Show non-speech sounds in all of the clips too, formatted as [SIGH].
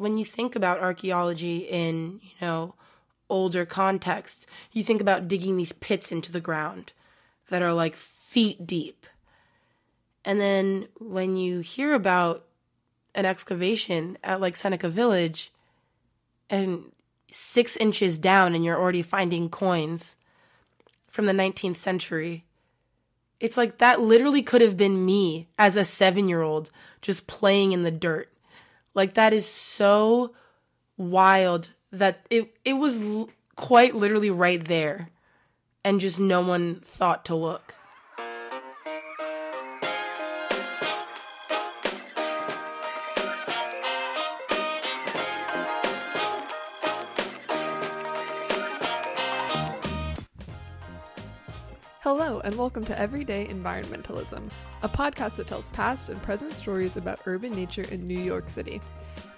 when you think about archaeology in, you know, older contexts, you think about digging these pits into the ground that are like feet deep. And then when you hear about an excavation at like Seneca Village and six inches down and you're already finding coins from the 19th century, it's like that literally could have been me as a seven year old just playing in the dirt. Like that is so wild that it it was l- quite literally right there and just no one thought to look. And welcome to Everyday Environmentalism, a podcast that tells past and present stories about urban nature in New York City.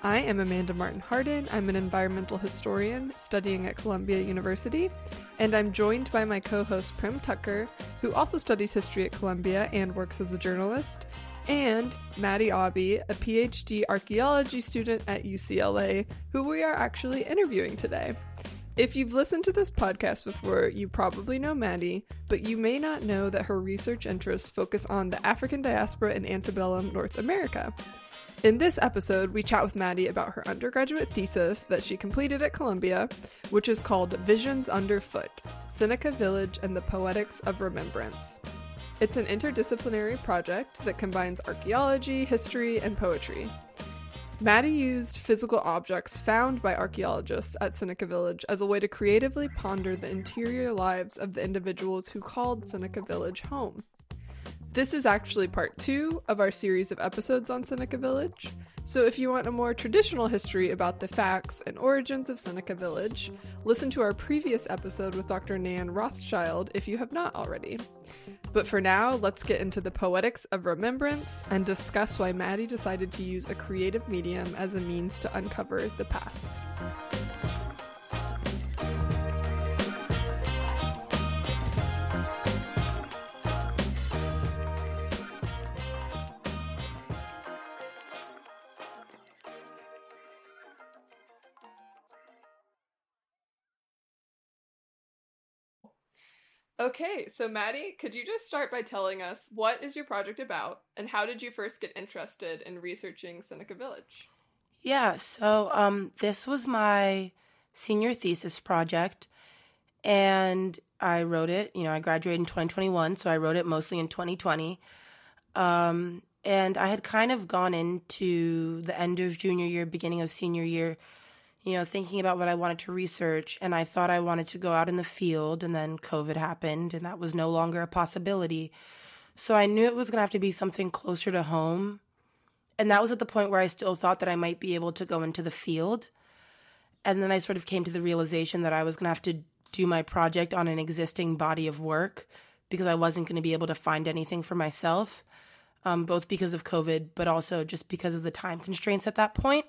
I am Amanda Martin Hardin. I'm an environmental historian studying at Columbia University, and I'm joined by my co host Prim Tucker, who also studies history at Columbia and works as a journalist, and Maddie Aubie, a PhD archaeology student at UCLA, who we are actually interviewing today. If you've listened to this podcast before, you probably know Maddie, but you may not know that her research interests focus on the African diaspora in antebellum North America. In this episode, we chat with Maddie about her undergraduate thesis that she completed at Columbia, which is called Visions Underfoot Seneca Village and the Poetics of Remembrance. It's an interdisciplinary project that combines archaeology, history, and poetry. Maddie used physical objects found by archaeologists at Seneca Village as a way to creatively ponder the interior lives of the individuals who called Seneca Village home. This is actually part two of our series of episodes on Seneca Village. So, if you want a more traditional history about the facts and origins of Seneca Village, listen to our previous episode with Dr. Nan Rothschild if you have not already. But for now, let's get into the poetics of remembrance and discuss why Maddie decided to use a creative medium as a means to uncover the past. Okay, so Maddie, could you just start by telling us what is your project about and how did you first get interested in researching Seneca Village? Yeah, so um, this was my senior thesis project, and I wrote it. You know, I graduated in 2021, so I wrote it mostly in 2020. Um, and I had kind of gone into the end of junior year, beginning of senior year, you know, thinking about what I wanted to research. And I thought I wanted to go out in the field, and then COVID happened, and that was no longer a possibility. So I knew it was going to have to be something closer to home. And that was at the point where I still thought that I might be able to go into the field. And then I sort of came to the realization that I was going to have to do my project on an existing body of work because I wasn't going to be able to find anything for myself, um, both because of COVID, but also just because of the time constraints at that point.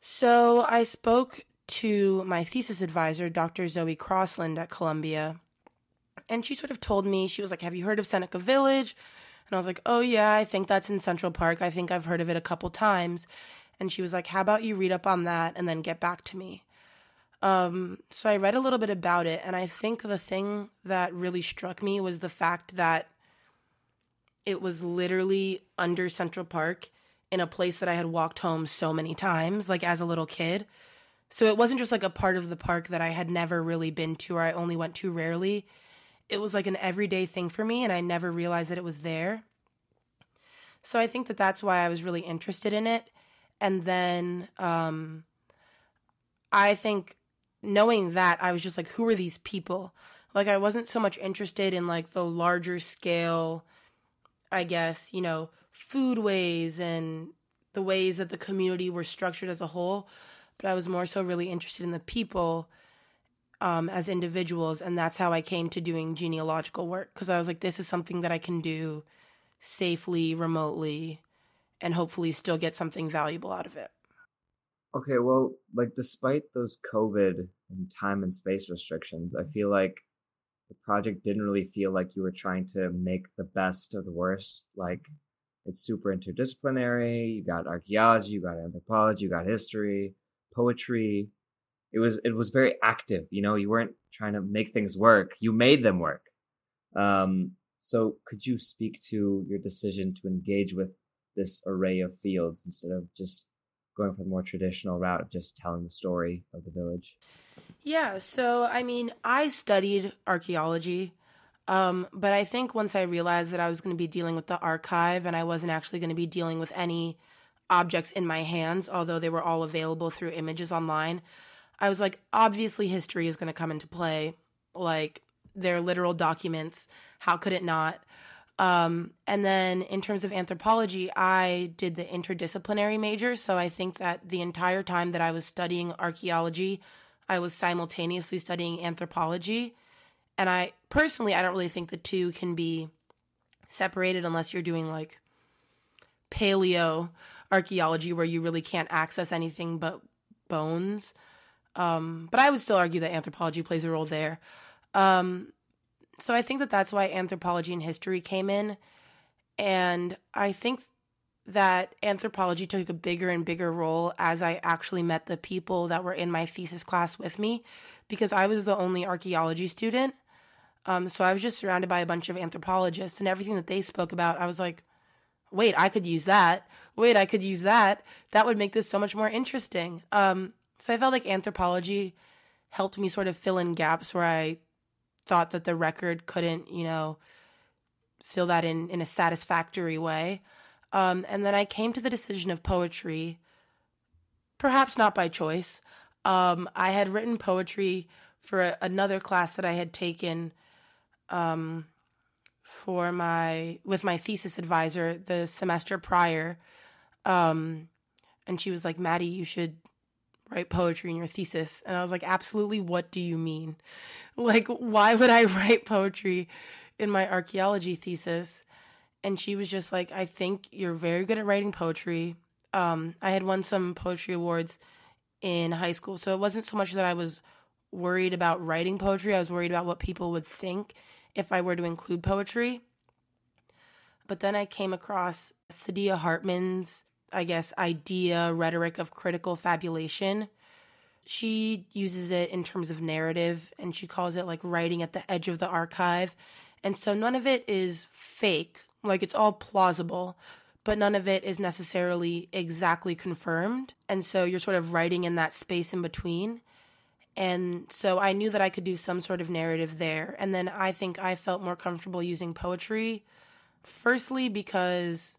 So I spoke to my thesis advisor, Dr. Zoe Crossland at Columbia, and she sort of told me, she was like, Have you heard of Seneca Village? And I was like, Oh, yeah, I think that's in Central Park. I think I've heard of it a couple times. And she was like, How about you read up on that and then get back to me? Um, so I read a little bit about it, and I think the thing that really struck me was the fact that it was literally under Central Park in a place that I had walked home so many times, like as a little kid. So it wasn't just like a part of the park that I had never really been to or I only went to rarely. It was like an everyday thing for me, and I never realized that it was there. So I think that that's why I was really interested in it. And then um, I think knowing that, I was just like, who are these people? Like, I wasn't so much interested in like the larger scale, I guess, you know, food ways and the ways that the community were structured as a whole, but I was more so really interested in the people um, as individuals, and that's how I came to doing genealogical work because I was like, this is something that I can do safely, remotely, and hopefully still get something valuable out of it. Okay, well, like despite those COVID and time and space restrictions, I feel like the project didn't really feel like you were trying to make the best of the worst. Like it's super interdisciplinary. You got archaeology, you got anthropology, you got history, poetry. It was it was very active. You know, you weren't trying to make things work. You made them work. Um, so, could you speak to your decision to engage with this array of fields instead of just going for the more traditional route of just telling the story of the village? Yeah, so I mean, I studied archaeology, um, but I think once I realized that I was going to be dealing with the archive and I wasn't actually going to be dealing with any objects in my hands, although they were all available through images online, I was like, obviously, history is going to come into play. Like, they're literal documents. How could it not? Um, and then in terms of anthropology, I did the interdisciplinary major. So I think that the entire time that I was studying archaeology, I was simultaneously studying anthropology. And I personally, I don't really think the two can be separated unless you're doing like paleo archaeology where you really can't access anything but bones. Um, but I would still argue that anthropology plays a role there. Um, so I think that that's why anthropology and history came in. And I think that anthropology took a bigger and bigger role as I actually met the people that were in my thesis class with me because I was the only archaeology student. Um, so I was just surrounded by a bunch of anthropologists and everything that they spoke about. I was like, wait, I could use that. Wait, I could use that. That would make this so much more interesting. Um, so I felt like anthropology helped me sort of fill in gaps where I thought that the record couldn't, you know, fill that in in a satisfactory way. Um, and then I came to the decision of poetry, perhaps not by choice. Um, I had written poetry for a, another class that I had taken um, for my with my thesis advisor the semester prior, um, and she was like, "Maddie, you should write poetry in your thesis. And I was like, absolutely, what do you mean? [LAUGHS] Like, why would I [LAUGHS] write poetry in my archaeology thesis? And she was just like, I think you're very good at writing poetry. Um, I had won some poetry awards in high school. So it wasn't so much that I was worried about writing poetry, I was worried about what people would think if I were to include poetry. But then I came across Saidiya Hartman's I guess, idea, rhetoric of critical fabulation. She uses it in terms of narrative and she calls it like writing at the edge of the archive. And so none of it is fake, like it's all plausible, but none of it is necessarily exactly confirmed. And so you're sort of writing in that space in between. And so I knew that I could do some sort of narrative there. And then I think I felt more comfortable using poetry, firstly, because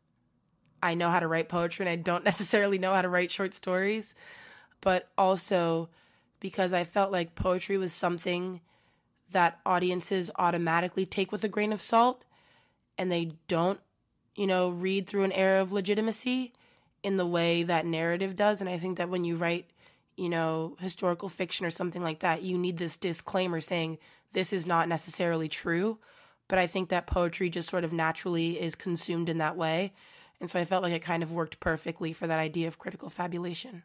I know how to write poetry and I don't [LAUGHS] necessarily know how to write short stories, but also because I felt like poetry was something that audiences automatically take with a grain of salt and they don't, you know, read through an air of legitimacy in the way that narrative does. And I think that when you write, you know, historical fiction or something like that, you need this disclaimer saying this is not necessarily true. But I think that poetry just sort of naturally is consumed in that way. And so I felt like it kind of worked perfectly for that idea of critical fabulation.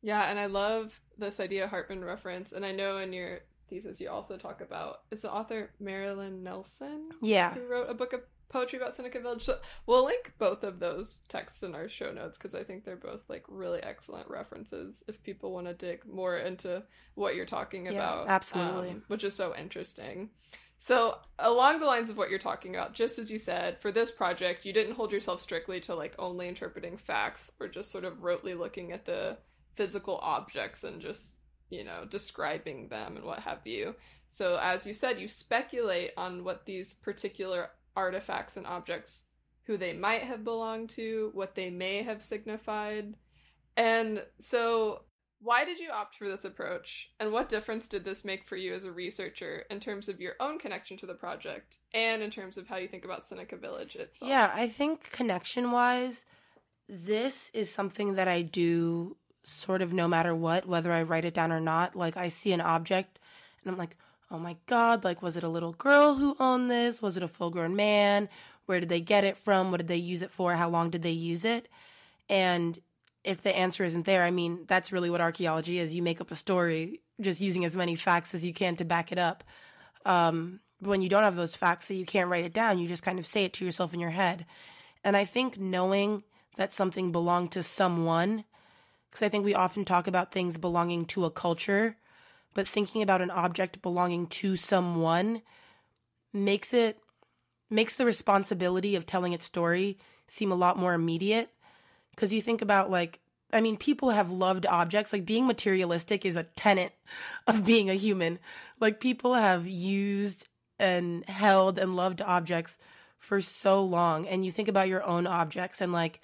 Yeah, and I love this idea Hartman reference. And I know in your thesis you also talk about is the author Marilyn Nelson? Yeah. Who wrote a book of poetry about Seneca Village. So we'll link both of those texts in our show notes because I think they're both like really excellent references if people want to dig more into what you're talking Yeah, about. absolutely. um, which is so interesting. So, along the lines of what you're talking about, just as you said, for this project, you didn't hold yourself strictly to like only interpreting facts or just sort of rotely looking at the physical objects and just, you know, describing them and what have you. So, as you said, you speculate on what these particular artifacts and objects, who they might have belonged to, what they may have signified. And so, why did you opt for this approach? And what difference did this make for you as a researcher in terms of your own connection to the project and in terms of how you think about Seneca Village itself? Yeah, I think connection wise, this is something that I do sort of no matter what, whether I write it down or not. Like, I see an object and I'm like, oh my God, like, was it a little girl who owned this? Was it a full grown man? Where did they get it from? What did they use it for? How long did they use it? And if the answer isn't there, I mean, that's really what archaeology is. You make up a story just using as many facts as you can to back it up. Um, when you don't have those facts, so you can't write it down, you just kind of say it to yourself in your head. And I think knowing that something belonged to someone, because I think we often talk about things belonging to a culture, but thinking about an object belonging to someone makes it makes the responsibility of telling its story seem a lot more immediate because you think about like I mean, people have loved objects. Like being materialistic is a tenet of being a human. Like people have used and held and loved objects for so long. And you think about your own objects and like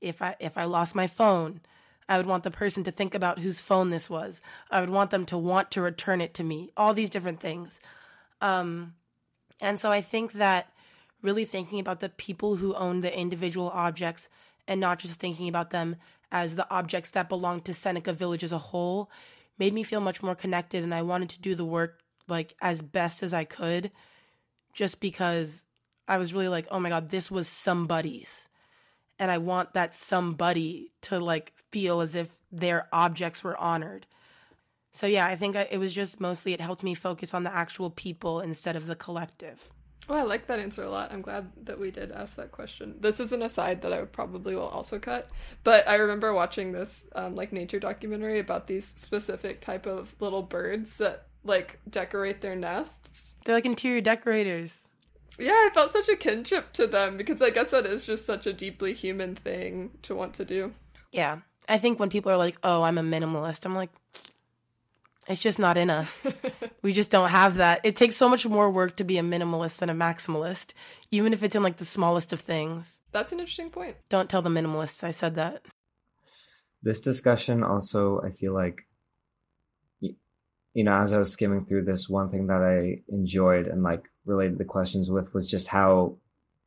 if I if I lost my phone, I would want the person to think about whose phone this was. I would want them to want to return it to me. All these different things. Um and so I think that really thinking about the people who own the individual objects and not just thinking about them as the objects that belong to Seneca Village as a whole made me feel much more connected and I wanted to do the work like as best as I could just because I was really like, "Oh my god, this was somebody's." And I want that somebody to like feel as if their objects were honored. So yeah, I think it was just mostly it helped me focus on the actual people instead of the collective. Oh, I like that answer a lot. I'm glad that we did ask that question. This is an aside that I probably will also cut, but I remember watching this um, like nature documentary about these specific type of little birds that like decorate their nests. They're like interior decorators. Yeah, I felt such a kinship to them because I guess that is just such a deeply human thing to want to do. Yeah. I think when people are like, "Oh, I'm a minimalist," I'm like, it's just not in us. [LAUGHS] we just don't have that. It takes so much more work to be a minimalist than a maximalist, even if it's in like the smallest of things. That's an interesting point. Don't tell the minimalists I said that. This discussion also, I feel like, you know, as I was skimming through this, one thing that I enjoyed and like related the questions with was just how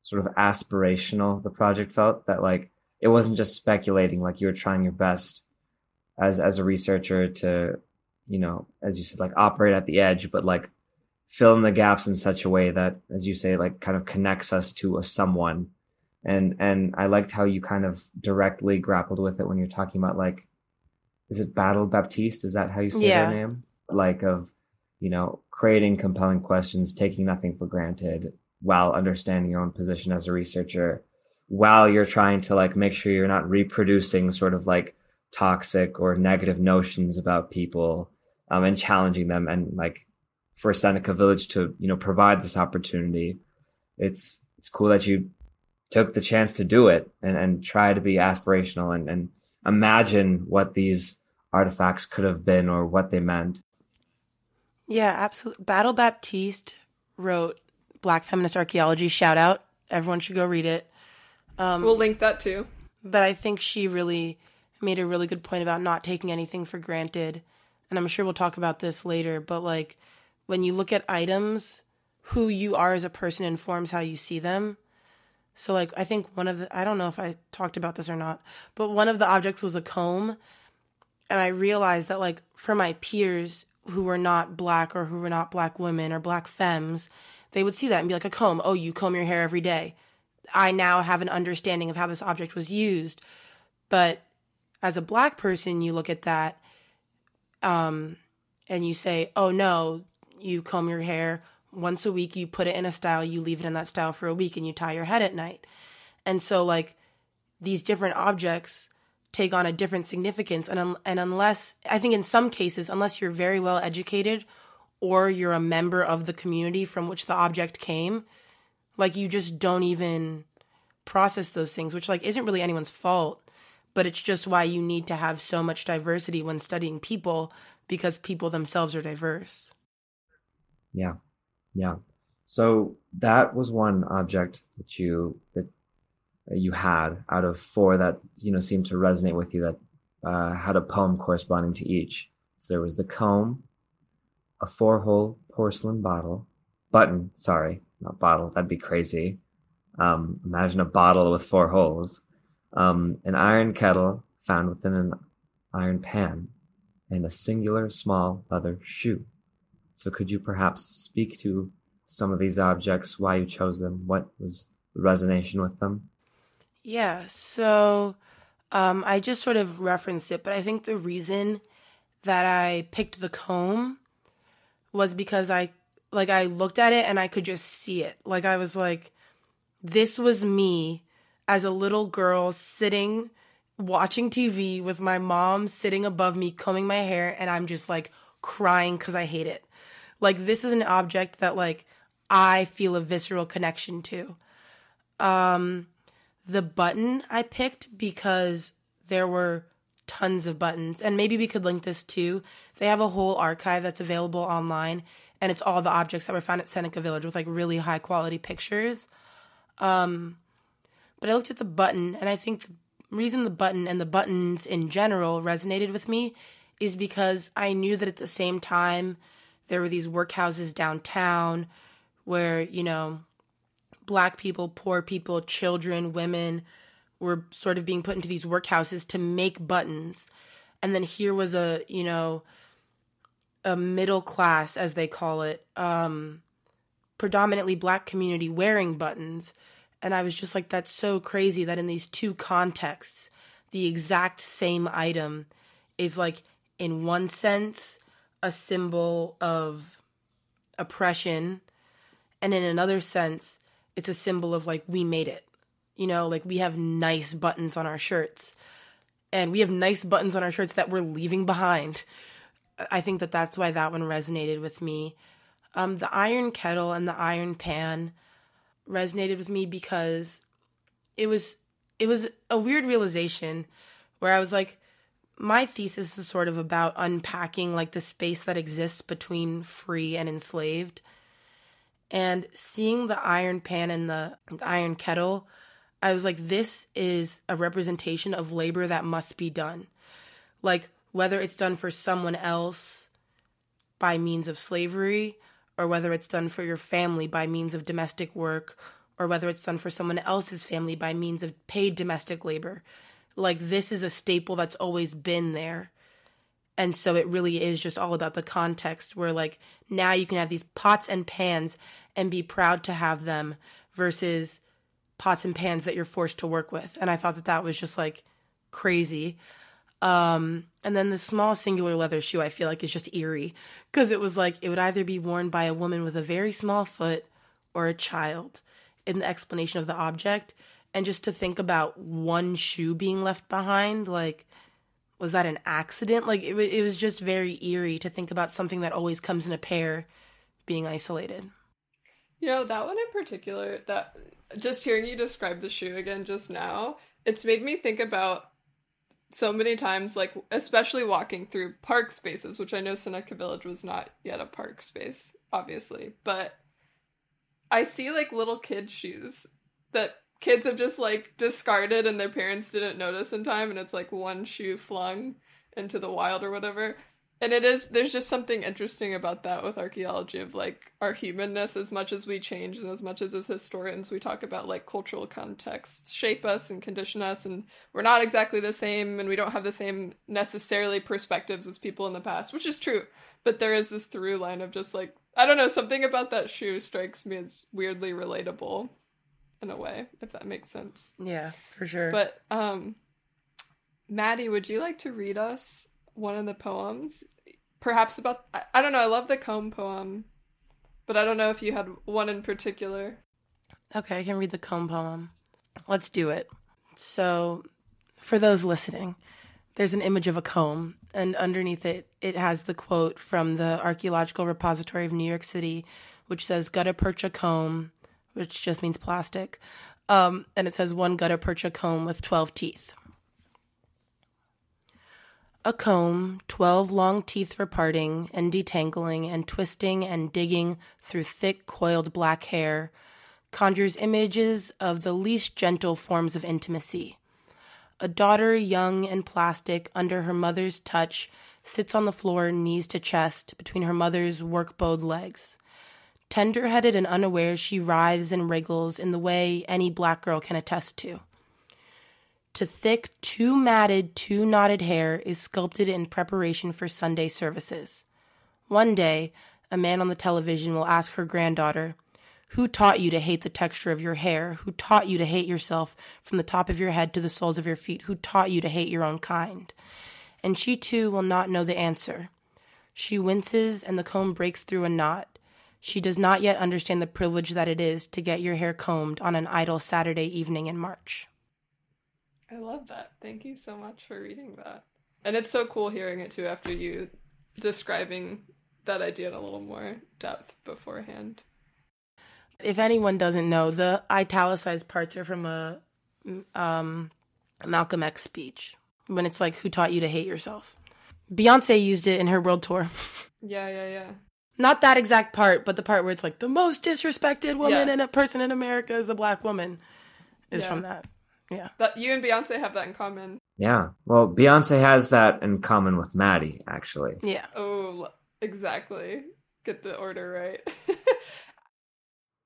sort of aspirational the project felt. That like it wasn't just speculating, like you were trying your best as as a researcher to you know, as you said, like operate at the edge, but like fill in the gaps in such a way that, as you say, like kind of connects us to a someone. And and I liked how you kind of directly grappled with it when you're talking about like, is it Battle Baptiste? Is that how you say yeah. their name? Like of, you know, creating compelling questions, taking nothing for granted, while understanding your own position as a researcher, while you're trying to like make sure you're not reproducing sort of like toxic or negative notions about people um, and challenging them and like for Seneca Village to you know provide this opportunity, it's it's cool that you took the chance to do it and, and try to be aspirational and, and imagine what these artifacts could have been or what they meant. Yeah, absolutely. Battle Baptiste wrote Black Feminist Archaeology. Shout out. Everyone should go read it. Um, we'll link that too. But I think she really made a really good point about not taking anything for granted and I'm sure we'll talk about this later, but like when you look at items, who you are as a person informs how you see them. So like I think one of the I don't know if I talked about this or not, but one of the objects was a comb and I realized that like for my peers who were not black or who were not black women or black femmes, they would see that and be like a comb. Oh, you comb your hair every day. I now have an understanding of how this object was used. But as a black person, you look at that um, and you say, oh no, you comb your hair once a week, you put it in a style, you leave it in that style for a week, and you tie your head at night. And so, like, these different objects take on a different significance. And, un- and unless, I think in some cases, unless you're very well educated or you're a member of the community from which the object came, like, you just don't even process those things, which, like, isn't really anyone's fault but it's just why you need to have so much diversity when studying people because people themselves are diverse. Yeah. Yeah. So that was one object that you that you had out of four that you know seemed to resonate with you that uh, had a poem corresponding to each. So there was the comb, a four-hole porcelain bottle, button. Sorry, not bottle. That'd be crazy. Um, imagine a bottle with four holes um, an iron kettle found within an iron pan, and a singular small leather shoe. So, could you perhaps speak to some of these objects, why you chose them, what was the resonation with them? Yeah, so um, I just sort of referenced it, but I think the reason that I picked the comb was because I like I looked at it and I could just see it. Like I was like, this was me as a little girl sitting watching TV with my mom sitting above me combing my hair and I'm just like crying cuz I hate it. Like this is an object that like I feel a visceral connection to. Um the button I picked because there were tons of buttons and maybe we could link this too. They have a whole archive that's available online and it's all the objects that were found at Seneca Village with like really high quality pictures. Um but I looked at the button and I think the reason the button and the buttons in general resonated with me is because I knew that at the same time there were these workhouses downtown where, you know, black people, poor people, children, women were sort of being put into these workhouses to make buttons. And then here was a, you know, a middle class, as they call it, um, predominantly black community wearing buttons. And I was just like, that's so crazy that in these two contexts, the exact same item is like, in one sense, a symbol of oppression. And in another sense, it's a symbol of like, we made it. You know, like we have nice buttons on our shirts. And we have nice buttons on our shirts that we're leaving behind. I think that that's why that one resonated with me. Um, the iron kettle and the iron pan resonated with me because it was it was a weird realization where I was like my thesis is sort of about unpacking like the space that exists between free and enslaved and seeing the iron pan and the, iron kettle I was like this is a representation of labor that must be done like whether it's done for someone else by means of slavery or whether it's done for your family by means of domestic work, or whether it's done for someone else's family by means of paid domestic labor. Like, this is a staple that's always been there. And so it really is just all about the context where, like, now you can have these pots and pans and be proud to have them versus pots and pans that you're forced to work with. And I thought that that was just like crazy. Um, and then the small singular leather shoe, I feel like is just eerie because it was like it would either be worn by a woman with a very small foot or a child in the explanation of the object. And just to think about one shoe being left behind, like, was that an accident? Like, it, it was just very eerie to think about something that always comes in a pair being isolated. You know, that one in particular, that just hearing you describe the shoe again just now, it's made me think about so many times, like especially walking through park spaces, which I know Seneca Village was not yet a park space, obviously, but I see like little kid shoes that kids have just like discarded and their parents didn't notice in time, and it's like one shoe flung into the wild or whatever. And it is there's just something interesting about that with archaeology of like our humanness as much as we change and as much as as historians we talk about like cultural contexts shape us and condition us and we're not exactly the same and we don't have the same necessarily perspectives as people in the past which is true. But there is this through line of just like i don't know something about that shoe strikes me as weirdly relatable in a way if that makes sense. Yeah for sure. But um maddie would you like to read us one of the poems? Perhaps about I, I don't know i love the comb poem but i don't know if you had one in particular. Okay i can read the comb poem. Let's do it. So for those listening there's an image of a comb and underneath it it has the quote from the archaeological repository of new york city which says gutta percha comb which just means plastic um, and it says one gutta percha comb with 12 teeth a comb, twelve long teeth for parting and detangling and twisting and digging through thick, coiled black hair, conjures images of the least gentle forms of intimacy. A daughter, young and plastic, under her mother's touch, sits on the floor, knees to chest, between her mother's work bowed legs. Tender headed and unaware, she writhes and wriggles in the way any black girl can attest to too thick, too matted, too knotted hair is sculpted in preparation for Sunday services. One day, a man on the television will ask her granddaughter, Who taught you to hate the texture of your hair? Who taught you to hate yourself from the top of your head to the soles of your feet? Who taught you to hate your own kind? And she too will not know the answer. She winces and the comb breaks through a knot. She does not yet understand the privilege that it is to get your hair combed on an idle Saturday evening in March. I love that. Thank you so much for reading that. And it's so cool hearing it too after you describing that idea in a little more depth beforehand. If anyone doesn't know, the italicized parts are from a um, Malcolm X speech when it's like, "Who taught you to hate yourself?" Beyonce used it in her world tour. [LAUGHS] Yeah, yeah, yeah. Not that exact part, but the part where it's like the most disrespected woman Yeah. and a person in America is a black woman is Yeah. from that. Yeah. That you and Beyonce have that in common. Yeah. Well, Beyonce has that in common with Maddie, actually. Yeah. Oh, exactly. Get the order right.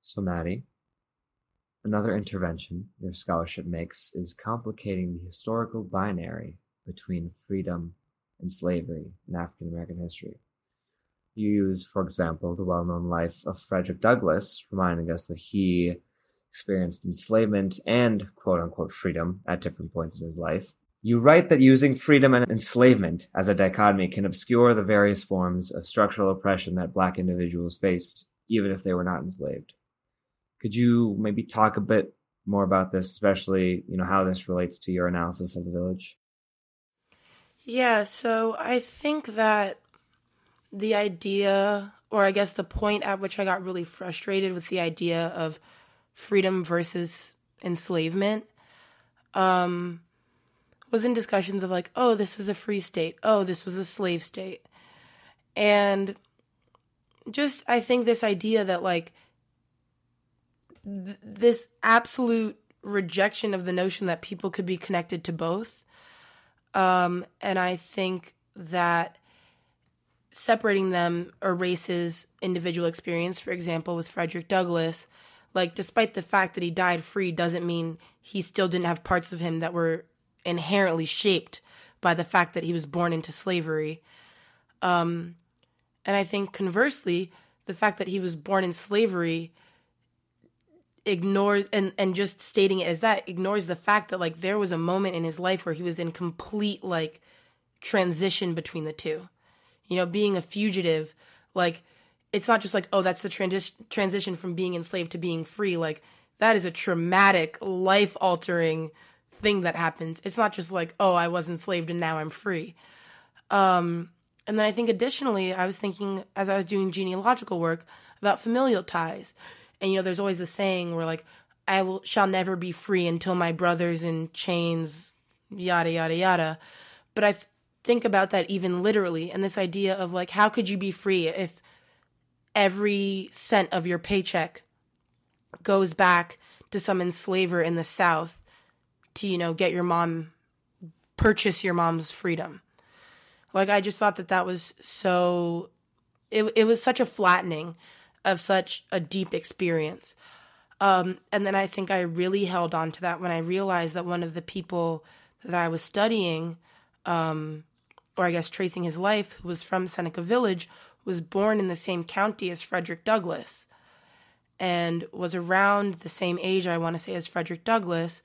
So, Maddie, another intervention your scholarship makes is complicating the historical binary between freedom and slavery in African American history. You use, for example, the well known life of Frederick Douglass, reminding us that he experienced enslavement and quote unquote freedom at different points in his life. You write that using freedom and enslavement as a dichotomy can obscure the various forms of structural oppression that black individuals faced, even if they were not enslaved. Could you maybe talk a bit more about this, especially, you know, how this relates to your analysis of the village? Yeah, so I think that the idea, or I guess the point at which I got really frustrated with the idea of freedom versus enslavement, um, was in discussions of like, oh, this was a free state, oh, this was a slave state. And just, I think this idea that like th- this absolute rejection of the notion that people could be connected to both. Um, and I think that separating them erases individual experience. For example, with Frederick Douglass, like despite the fact that he died free doesn't mean he still didn't have parts of him that were inherently shaped by the fact that he was born into slavery. Um, and I think conversely, the fact that he was born in slavery ignores and and just stating it as that ignores the fact that like there was a moment in his life where he was in complete like transition between the two you know being a fugitive like it's not just like oh that's the transi- transition from being enslaved to being free. Like that is a traumatic life altering thing that happens. It's not just like oh i was enslaved and now i'm free. Um and then i think additionally i was thinking as i was doing genealogical work about familial ties. And you know there's always the saying where like i will shall never be free until my brother's in chains yada yada yada. But i think about that even literally and this idea of like how could you be free if every cent of your paycheck goes back to some enslaver in the south to you know get your mom purchase your mom's freedom? Like i just thought that that was so it, it was such a flattening of such a deep experience. Um, and then i think i really held on to that when i realized that one of the people that i was studying um, or i guess tracing his life who was from seneca village was born in the same county as frederick douglass and was around the same age i want to say as frederick douglass.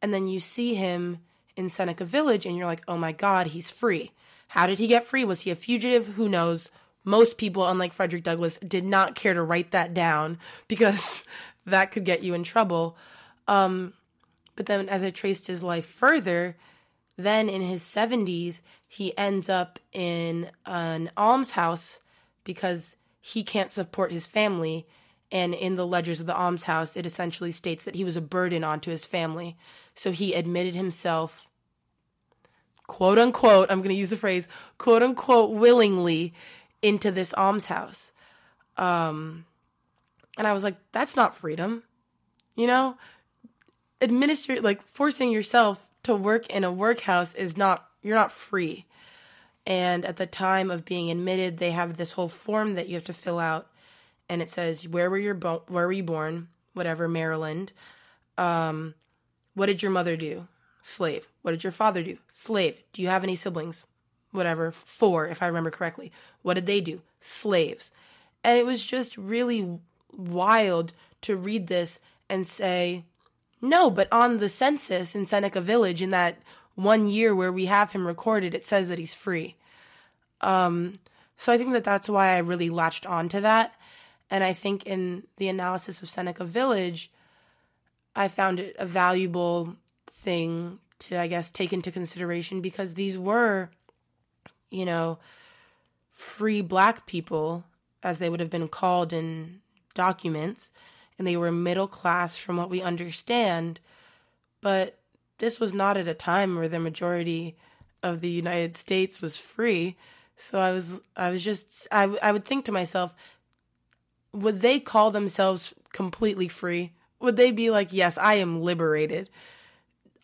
And then you see him in seneca village and you're like oh my god he's free. How did he get free? Was he a fugitive? Who knows? Most people, unlike Frederick Douglass, did not care to write that down [LAUGHS] because that could get you in trouble. Um, but then, as I traced his life further, then in his 70s, he ends up in an almshouse because he can't support his family. And in the ledgers of the almshouse, it essentially states that he was a burden onto his family. So he admitted himself, quote unquote, I'm going to use the phrase, quote unquote, willingly into this almshouse. Um, and I was like, that's not freedom. You know, administer like forcing yourself to work in a workhouse is not you're not free. And at the time of being admitted, they have this whole form that you have to fill out, and it says where were you bo- where were you born, whatever Maryland. Um, what did your mother do? Slave. What did your father do? Slave. Do you have any siblings? Whatever, four, if I remember correctly. What did they do? Slaves. And it was just really wild to read this and say, no, but on the census in Seneca Village, in that one year where we have him recorded, it says that he's free. Um, so I think that that's why I really latched on to that. And I think in the analysis of Seneca Village, I found it a valuable thing to, I guess, take into consideration because these were, you know, free black people, as they would have been called in documents, and they were middle class from what we understand. But this was not at a time where the majority of the United States was free. So I was, I was just, I, I would think to myself, would they call themselves completely free? Would they be like, yes, I am liberated?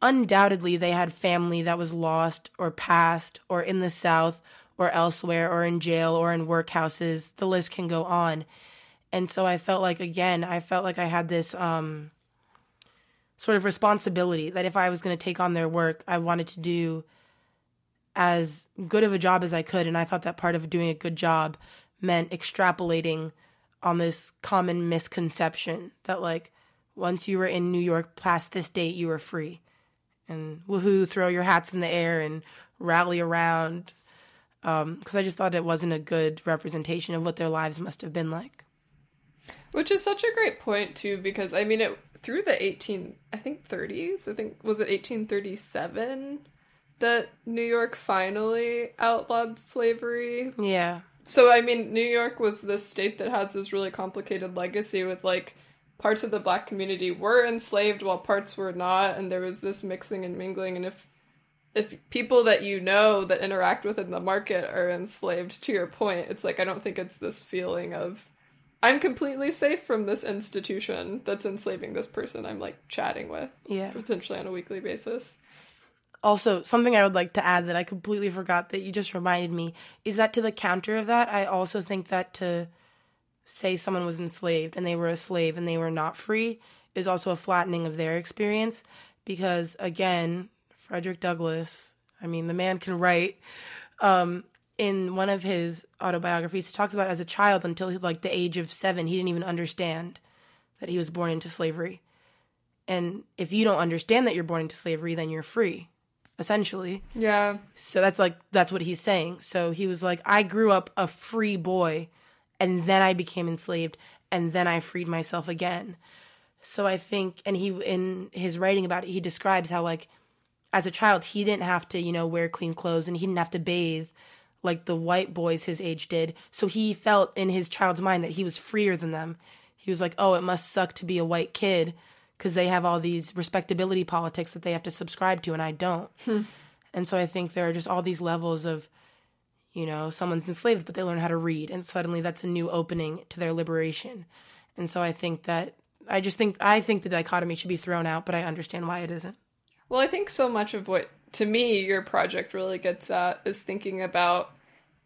Undoubtedly, they had family that was lost or passed or in the South or elsewhere or in jail or in workhouses. The list can go on. And so I felt like, again, I felt like I had this um, sort of responsibility that if I was going to take on their work, I wanted to do as good of a job as I could. And I thought that part of doing a good job meant extrapolating on this common misconception that, like, once you were in New York past this date, you were free. And woohoo, throw your hats in the air and rally around. Because um, I just thought it wasn't a good representation of what their lives must have been like. Which is such a great point, too, because I mean, it through the 18, I think 30s, I think, was it 1837 that New York finally outlawed slavery? Yeah. So, I mean, New York was this state that has this really complicated legacy with like parts of the black community were enslaved while parts were not, and there was this mixing and mingling. And if if people that you know that interact within the market are enslaved, to your point, it's like I don't think it's this feeling of I'm completely safe from this institution that's enslaving this person I'm like chatting with. Yeah. Potentially on a weekly basis. Also, something I would like to add that I completely forgot that you just reminded me is that to the counter of that, I also think that to say someone was enslaved and they were a slave and they were not free is also a flattening of their experience because again, Frederick Douglass, I mean, the man can write. Um, in one of his autobiographies, he talks about as a child until like the age of seven, he didn't even understand that he was born into slavery. And if you don't understand that you're born into slavery, then you're free, essentially. Yeah. So that's like that's what he's saying. So he was like, I grew up a free boy, and then I became enslaved, and then I freed myself again. So I think, and he in his writing about it, he describes how like as a child he didn't have to you know wear clean clothes and he didn't have to bathe like the white boys his age did. So he felt in his child's mind that he was freer than them. He was like, oh, it must suck to be a white kid because they have all these respectability politics that they have to subscribe to, and I don't. Hmm. And so I think there are just all these levels of, you know, someone's enslaved, but they learn how to read, and suddenly that's a new opening to their liberation. And so I think that I just think I think the dichotomy should be thrown out, but I understand why it isn't. Well, I think so much of what to me your project really gets at is thinking about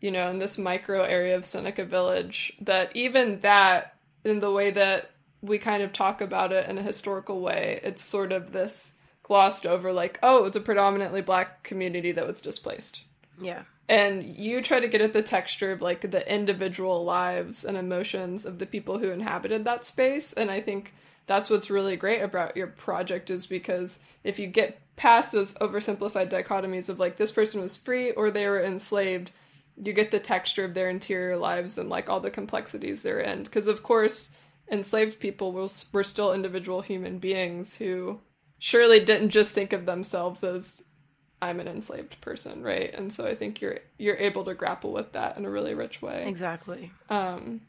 you know in this micro area of Seneca Village that even that in the way that we kind of talk about it in a historical way it's sort of this glossed over like oh it was a predominantly black community that was displaced Yeah. and you try to get at the texture of like the individual lives and emotions of the people who inhabited that space and i think that's what's really great about your project is because if you get past those oversimplified dichotomies of like this person was free or they were enslaved. You get the texture of their interior lives and like all the complexities they're in. Because of course enslaved people were, were still individual human beings who surely didn't just think of themselves as i'm an enslaved person right? And so i think you're you're able to grapple with that in a really rich way. Exactly. um,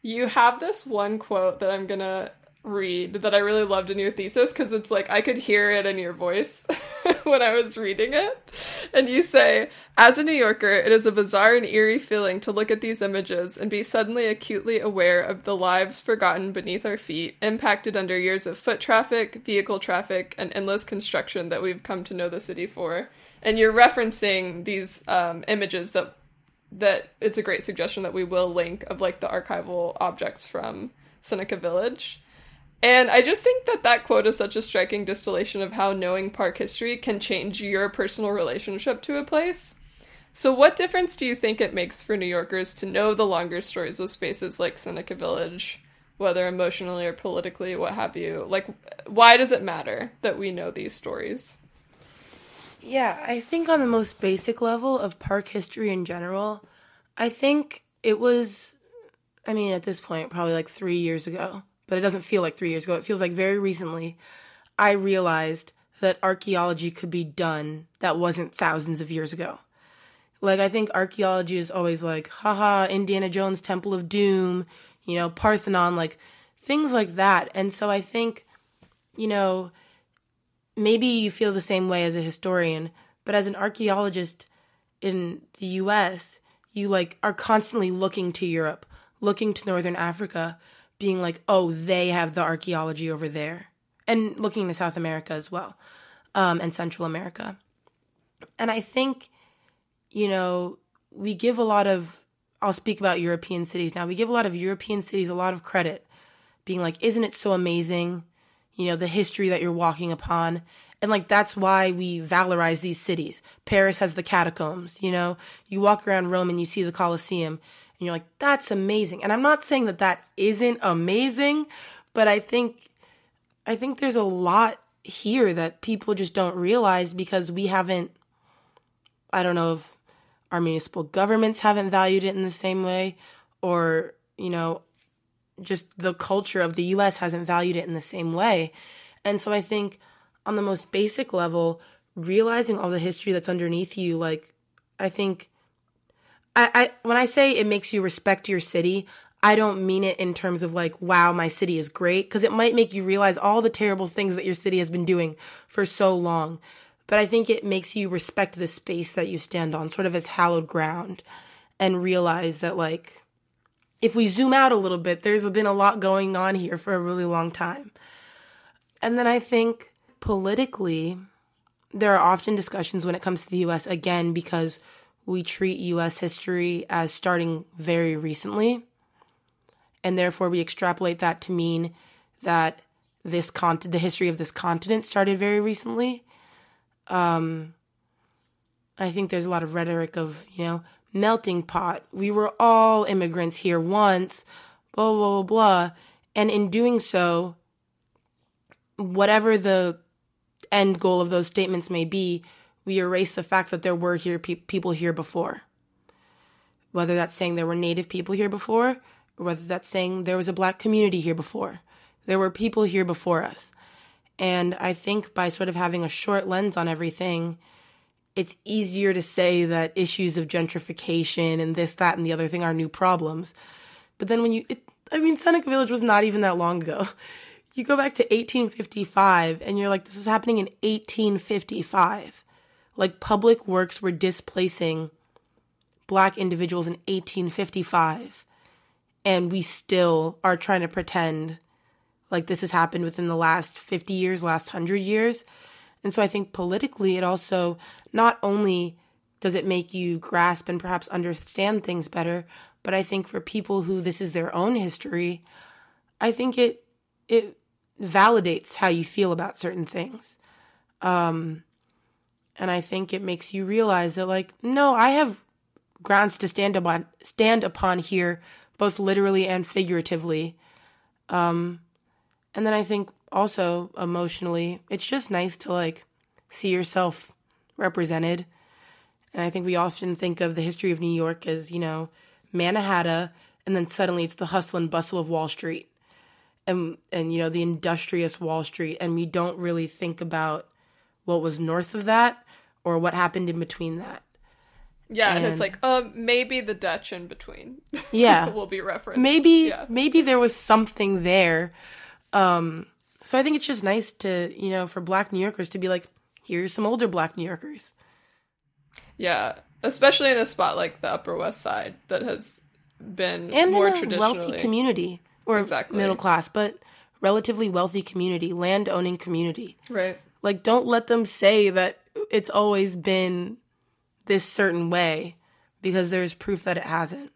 you have this one quote that I'm gonna read that I really loved in your thesis because it's like I could hear it in your voice [LAUGHS] when I was reading it. And you say, As a New Yorker, it is a bizarre and eerie feeling to look at these images and be suddenly acutely aware of the lives forgotten beneath our feet, impacted under years of foot traffic, vehicle traffic, and endless construction that we've come to know the city for. And you're referencing these um, images that that it's a great suggestion that we will link of like the archival objects from Seneca Village. And I just think that that quote is such a striking distillation of how knowing park history can change your personal relationship to a place. So, what difference do you think it makes for New Yorkers to know the longer stories of spaces like Seneca Village, whether emotionally or politically, what have you? Like, why does it matter that we know these stories? Yeah, I think on the most basic level of park history in general, I think it was I mean, at this point, probably like three years ago, but it doesn't feel like three years ago. It feels like very recently, I realized that archaeology could be done that wasn't thousands of years ago. Like, I think archaeology is always like, haha, Indiana Jones Temple of Doom, you know, Parthenon, like things like that. And so I think, you know, maybe you feel the same way as a historian, but as an archaeologist in the US, you like are constantly looking to Europe, looking to Northern Africa, being like, oh, they have the archaeology over there. And looking to South America as well, um, and Central America. And I think, you know, we give a lot of, I'll speak about European cities now. We give a lot of European cities a lot of credit, being like, isn't it so amazing? You know, the history that you're walking upon. And like that's why we valorize these cities. Paris has the catacombs, you know. You walk around Rome and you see the Colosseum and you're like that's amazing. And I'm not saying that that isn't amazing, but I think I think there's a lot here that people just don't realize because we haven't I don't know if our municipal governments haven't valued it in the same way or, you know, just the culture of the US hasn't valued it in the same way. And so I think on the most basic level, realizing all the history that's underneath you, like, I think, I, I, when I say it makes you respect your city, I don't mean it in terms of like, wow, my city is great, because it might make you realize all the terrible things that your city has been doing for so long. But I think it makes you respect the space that you stand on, sort of as hallowed ground, and realize that, like, if we zoom out a little bit, there's been a lot going on here for a really long time. And then I think politically, there are often discussions when it comes to the US, again, because we treat US history as starting very recently. And therefore, we extrapolate that to mean that this cont- the history of this continent started very recently. Um, I think there's a lot of rhetoric of, you know, melting pot. We were all immigrants here once, blah, blah, blah, blah. And in doing so, whatever the end goal of those statements may be, we erase the fact that there were here pe- people here before. Whether that's saying there were native people here before, or whether that's saying there was a black community here before. There were people here before us. And I think by sort of having a short lens on everything, it's easier to say that issues of gentrification and this, that, and the other thing are new problems. But then when you, it, I mean, Seneca Village was not even that long ago. [LAUGHS] You go back to 1855 and you're like, this was happening in 1855. Like public works were displacing black individuals in 1855. And we still are trying to pretend like this has happened within the last 50 years, last 100 years. And so I think politically, it also not only does it make you grasp and perhaps understand things better, but I think for people who this is their own history, I think it it validates how you feel about certain things. Um, and I think it makes you realize that, like, no, I have grounds to stand upon, stand upon here, both literally and figuratively. Um, and then I think also emotionally, it's just nice to like see yourself represented. And I think we often think of the history of New York as, you know, Manhattan, and then suddenly it's the hustle and bustle of Wall Street and and you know the industrious Wall Street, and we don't really think about what was north of that or what happened in between that. Yeah, and, and it's like, uh, maybe the Dutch in between. [LAUGHS] Yeah, will be referenced. Maybe yeah. maybe there was something there. Um, so I think it's just nice to you know for Black New Yorkers to be like, here's some older Black New Yorkers. Yeah, especially in a spot like the Upper West Side that has been and more in a traditionally wealthy community or exactly. middle class, but relatively wealthy community, land owning community. Right. Like, don't let them say that it's always been this certain way because there's proof that it hasn't.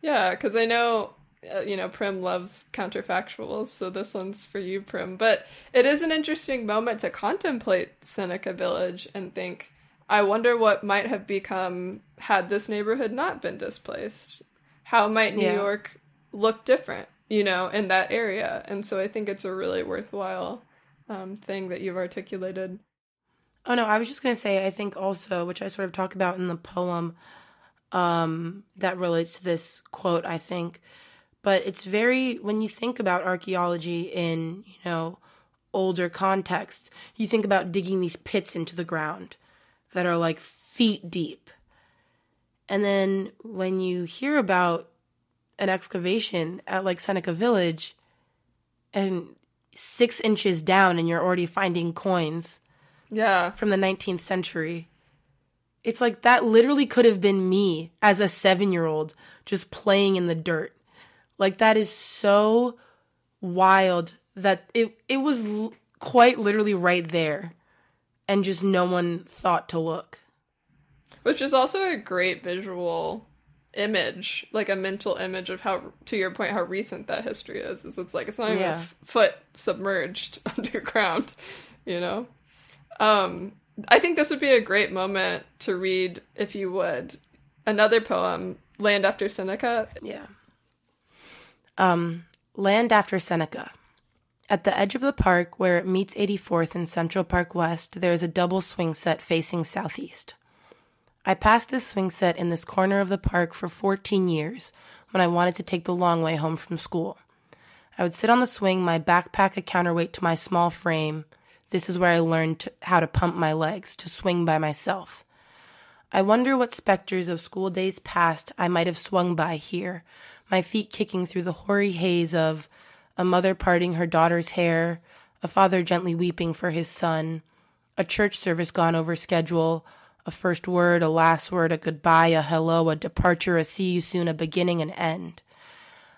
Yeah, because I know, uh, you know, Prim loves counterfactuals, so this one's for you, Prim. But it is an interesting moment to contemplate Seneca Village and think, I wonder what might have become had this neighborhood not been displaced. How might New Yeah. York look different, you know, in that area? And so I think it's a really worthwhile um, thing that you've articulated. Oh no, I was just gonna say I think also, which I sort of talk about in the poem, um, that relates to this quote, I think. But it's very, when you think about archaeology in, you know, older contexts, you think about digging these pits into the ground that are like feet deep. And then when you hear about an excavation at like Seneca Village and six inches down and you're already finding coins Yeah. from the 19th century. It's like that literally could have been me as a seven year old just playing in the dirt. Like that is so wild that it, it was l- quite literally right there and just no one thought to look. Which is also a great visual image, like a mental image of how, to your point, how recent that history is. Is it's like it's not even Yeah. f- foot submerged [LAUGHS] underground, you know. Um, I think this would be a great moment to read, if you would, another poem, "Land After Seneca." Yeah. Um, Land After Seneca. At the edge of the park where it meets 84th and Central Park West, there is a double swing set facing southeast. I passed this swing set in this corner of the park for 14 years when I wanted to take the long way home from school. I would sit on the swing, my backpack a counterweight to my small frame. This is where I learned to, how to pump my legs, to swing by myself. I wonder what specters of school days past I might have swung by here, my feet kicking through the hoary haze of a mother parting her daughter's hair, a father gently weeping for his son, a church service gone over schedule, a first word, a last word, a goodbye, a hello, a departure, a see you soon, a beginning, an end.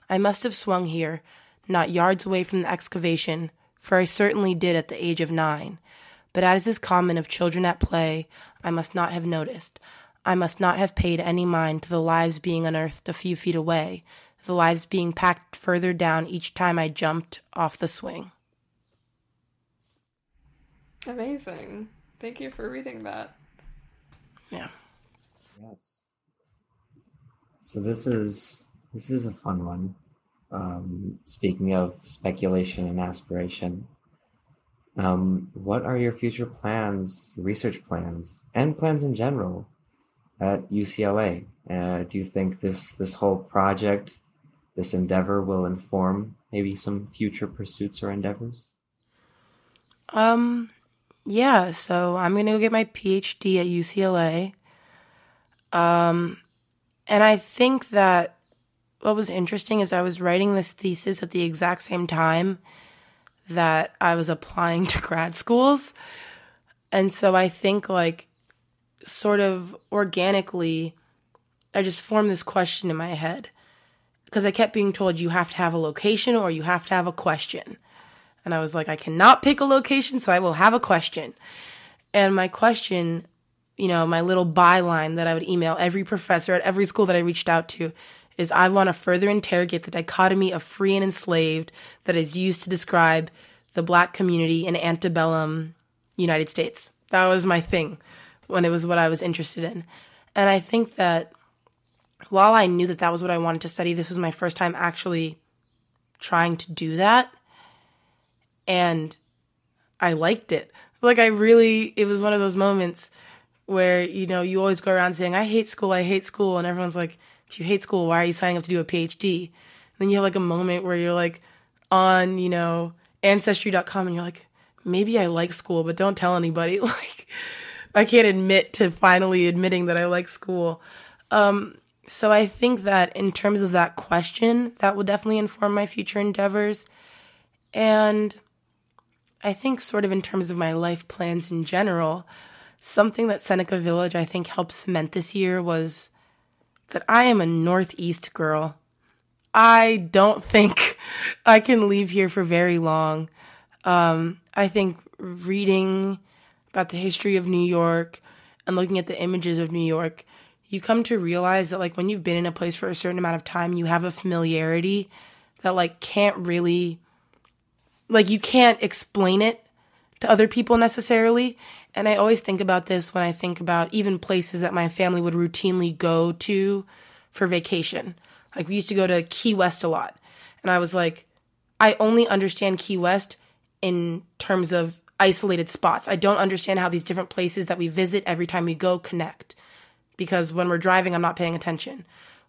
I must have swung here, not yards away from the excavation, for I certainly did at the age of nine. But as is common of children at play, I must not have noticed. I must not have paid any mind to the lives being unearthed a few feet away, the lives being packed further down each time I jumped off the swing. Amazing. Thank you for reading that. Yeah. Yes. So this is this is a fun one. Um, speaking of speculation and aspiration, um, what are your future plans, research plans, and plans in general at UCLA? Uh, do you think this this whole project, this endeavor, will inform maybe some future pursuits or endeavors? Um, yeah, so I'm going to go get my PhD at UCLA. Um, and I think that what was interesting is I was writing this thesis at the exact same time that I was applying [LAUGHS] to grad schools. And so I think, like, sort of organically, I just formed this question in my head. Because I kept being told you have to have a location or you have to have a question. And I was like, I cannot pick a location, so I will have a question. And my question, you know, my little byline that I would email every professor at every school that I reached out to is I want to further interrogate the dichotomy of free and enslaved that is used to describe the black community in antebellum United States. That was my thing when it was what I was interested in. And I think that while I knew that that was what I wanted to study, this was my first time actually trying to do that and I liked it. Like I really, it was one of those moments where you know you always go around saying I hate school, I hate school, and everyone's like, if you hate school, why are you signing up to do a PhD? And then you have like a moment where you're like on you know ancestry.com and you're like, maybe I like school, but don't tell anybody. [LAUGHS] Like I can't admit to finally admitting that I like school. Um, so I think that in terms of that question, that will definitely inform my future endeavors. And I think, sort of, in terms of my life plans in general, something that Seneca Village I think helped cement this year was that I am a Northeast girl. I don't [LAUGHS] think I can leave here for very long. Um, I think reading about the history of New York and looking at the images of New York, you come to realize that, like, when you've been in a place for a certain amount of time, you have a familiarity that, like, can't really like you can't explain it to other people necessarily. And I always think about this when I think about even places that my family would routinely go to for vacation. Like we used to go to Key West a lot. And I was like, I only understand Key West in terms of isolated spots. I don't understand how these different places that we visit every time we go connect. because when we're driving, I'm not paying attention.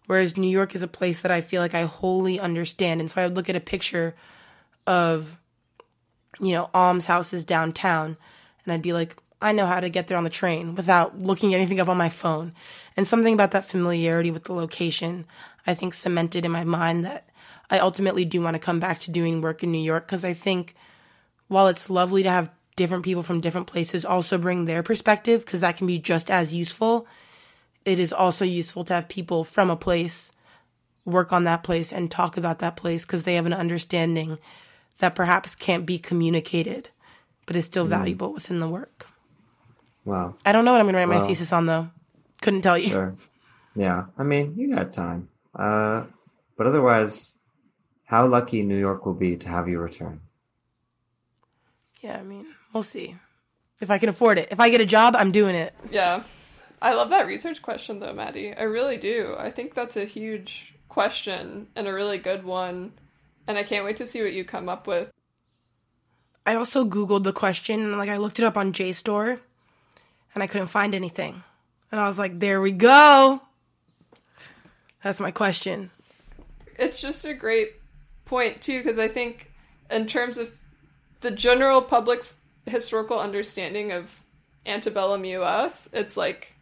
Whereas New York is a place that I feel like I wholly understand. And so I would look at a picture of, you know, almshouses downtown and I'd be like, I know how to get there on the train without looking anything up on my phone. And something about that familiarity with the location, I think cemented in my mind that I ultimately do want to come back to doing work in New York because I think while it's lovely to have different people from different places also bring their perspective because that can be just as useful, it is also useful to have people from a place work on that place and talk about that place because they have an understanding that perhaps can't be communicated but is still mm. valuable within the work. Wow. I don't know what I'm going to write well, my thesis on though. Couldn't tell you. Sure. Yeah. I mean, you got time. Uh, but otherwise, how lucky New York will be to have you return. Yeah, I mean, we'll see. If I can afford it. If I get a job, I'm doing it. Yeah. I love that research question though, Maddie. I really do. I think that's a huge question and a really good one. And I can't wait to see what you come up with. I also Googled the question and like I looked it up on JSTOR and I couldn't find anything. And I was like, there we go. That's my question. It's just a great point, too, because I think, in terms of the general public's historical understanding of antebellum US, it's like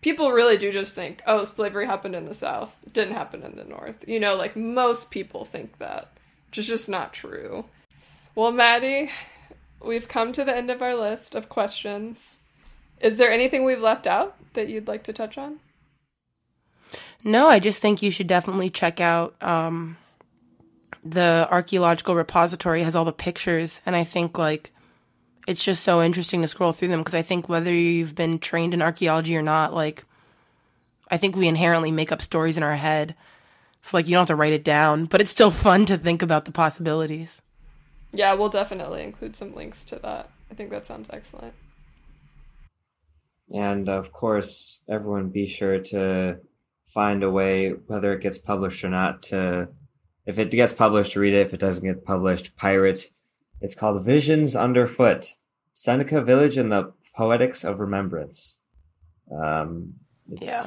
people really do just think, oh, slavery happened in the South, it didn't happen in the North. You know, like most people think that, which is just not true. Well, Maddie, we've come to the end of our list of questions. Is there anything we've left out that you'd like to touch on? No, I just think you should definitely check out um, the archaeological repository has all the pictures, and I think like it's just so interesting to scroll through them because I think whether you've been trained in archaeology or not, like I think we inherently make up stories in our head. So like you don't have to write it down, but it's still fun to think about the possibilities. Yeah, we'll definitely include some links to that. I think that sounds excellent. And of course, everyone be sure to find a way, whether it gets published or not, to if it gets published, read it. If it doesn't get published, pirate. It's called Visions Underfoot Seneca Village and the Poetics of Remembrance. Um, yeah.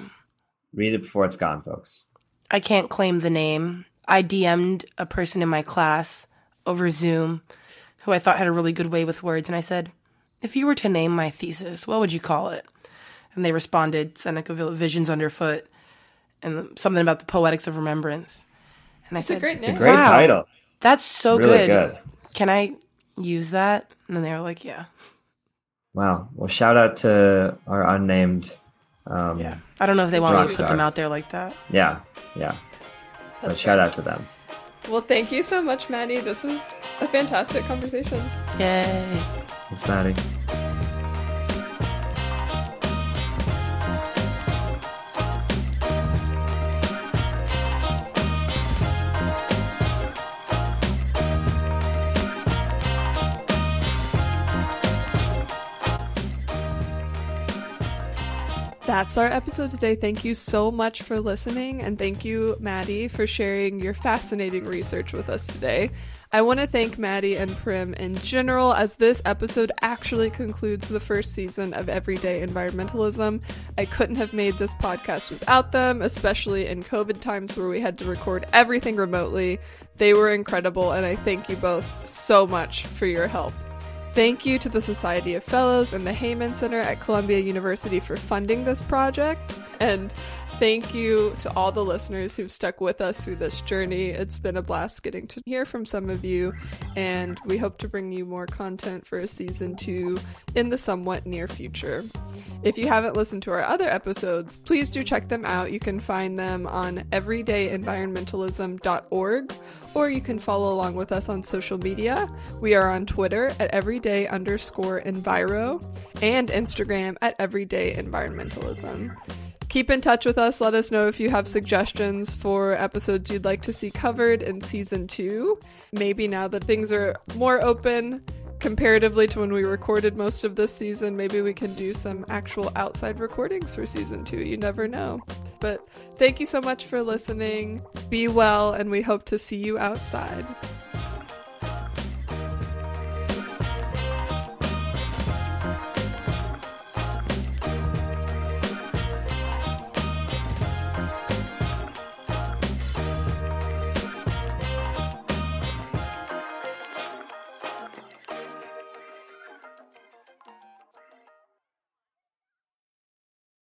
Read it before it's gone, folks. I can't claim the name. I DM'd a person in my class over Zoom who I thought had a really good way with words, and I said, if you were to name my thesis, what would you call it? And they responded, Seneca Visions Underfoot, and something about the poetics of remembrance. And I it's said, a great It's a great wow, title. That's so really good. good. Can I use that? And then they were like, yeah. Wow. Well, shout out to our unnamed. Um, yeah. I don't know if they want me to put them out there like that. Yeah. Yeah. That's but shout out to them. Well, thank you so much, Maddie. This was a fantastic conversation. Yay. Thanks, Maddie. That's our episode today. Thank you so much for listening, and thank you, Maddie, for sharing your fascinating research with us today. I want to thank Maddie and Prim in general, as this episode actually concludes the first season of Everyday Environmentalism. I couldn't have made this podcast without them, especially in COVID times where we had to record everything remotely. They were incredible, and I thank you both so much for your help. Thank you to the Society of Fellows and the Heyman Center at Columbia University for funding this project. And Thank you to all the listeners who've stuck with us through this journey. It's been a blast getting to hear from some of you, and we hope to bring you more content for a season two in the somewhat near future. If you haven't listened to our other episodes, please do check them out. You can find them on everydayenvironmentalism.org, or you can follow along with us on social media. We are on Twitter at everyday underscore enviro and Instagram at everyday environmentalism keep in touch with us. Let us know if you have suggestions for episodes you'd like to see covered in season two. Maybe now that things are more open comparatively to when we recorded most of this season, maybe we can do some actual outside recordings for season two. You never know. But thank you so much for listening. Be well, and we hope to see you outside.